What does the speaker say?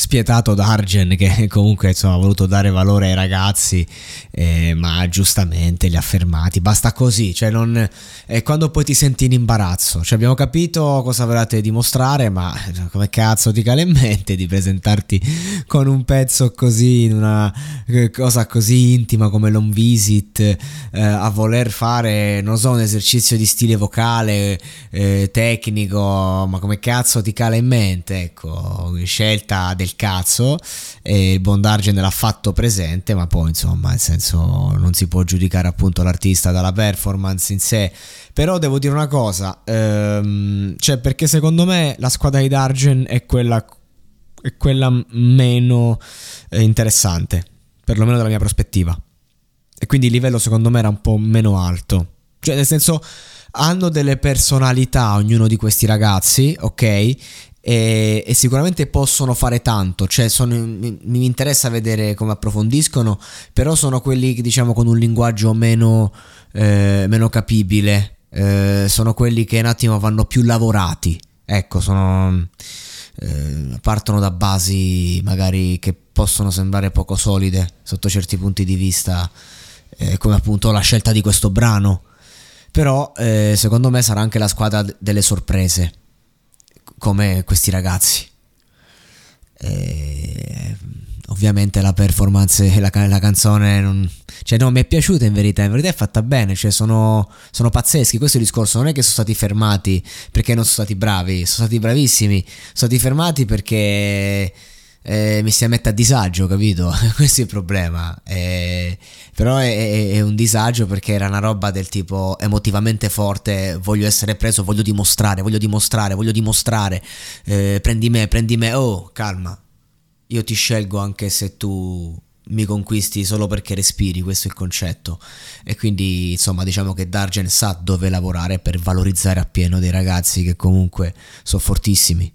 Spietato Dargen che comunque insomma, ha voluto dare valore ai ragazzi eh, ma giustamente li ha fermati. Basta così cioè non, è quando poi ti senti in imbarazzo. Cioè abbiamo capito cosa volevate dimostrare ma come cazzo ti cala in mente di presentarti con un pezzo così in una eh, cosa così intima come l'home visit eh, a voler fare non so un esercizio di stile vocale eh, tecnico ma come cazzo ti cala in mente? Ecco scelta del cazzo e il Bondargen l'ha fatto presente ma poi insomma nel senso non si può giudicare appunto l'artista dalla performance in sé. Però devo dire una cosa ehm, cioè perché secondo me la squadra di Dargen è quella, è quella meno eh, interessante perlomeno dalla mia prospettiva. E quindi il livello secondo me era un po' meno alto. Cioè nel senso hanno delle personalità ognuno di questi ragazzi, ok? e, e, sicuramente possono fare tanto, cioè sono, mi, mi, interessa vedere come approfondiscono, però sono quelli diciamo con un linguaggio meno, eh, meno capibile, eh, sono quelli che un attimo vanno più lavorati, ecco, sono, eh, partono da basi magari che possono sembrare poco solide sotto certi punti di vista, eh, come appunto la scelta di questo brano, però eh, secondo me sarà anche la squadra delle sorprese come questi ragazzi. E, ovviamente la performance, la, la canzone, non, cioè no, mi è piaciuta in verità, in verità è fatta bene, cioè sono, sono pazzeschi, questo è il discorso, non è che sono stati fermati perché non sono stati bravi, sono stati bravissimi, sono stati fermati perché eh, mi si mette a disagio, capito? Questo è il problema. Eh, però è, è, un disagio perché era una roba del tipo emotivamente forte, voglio essere preso, voglio dimostrare, voglio dimostrare, voglio dimostrare, eh, prendi me, prendi me, oh, calma, io ti scelgo anche se tu mi conquisti solo perché respiri, questo è il concetto. E quindi, insomma, diciamo che Dargen sa dove lavorare per valorizzare appieno dei ragazzi che comunque sono fortissimi.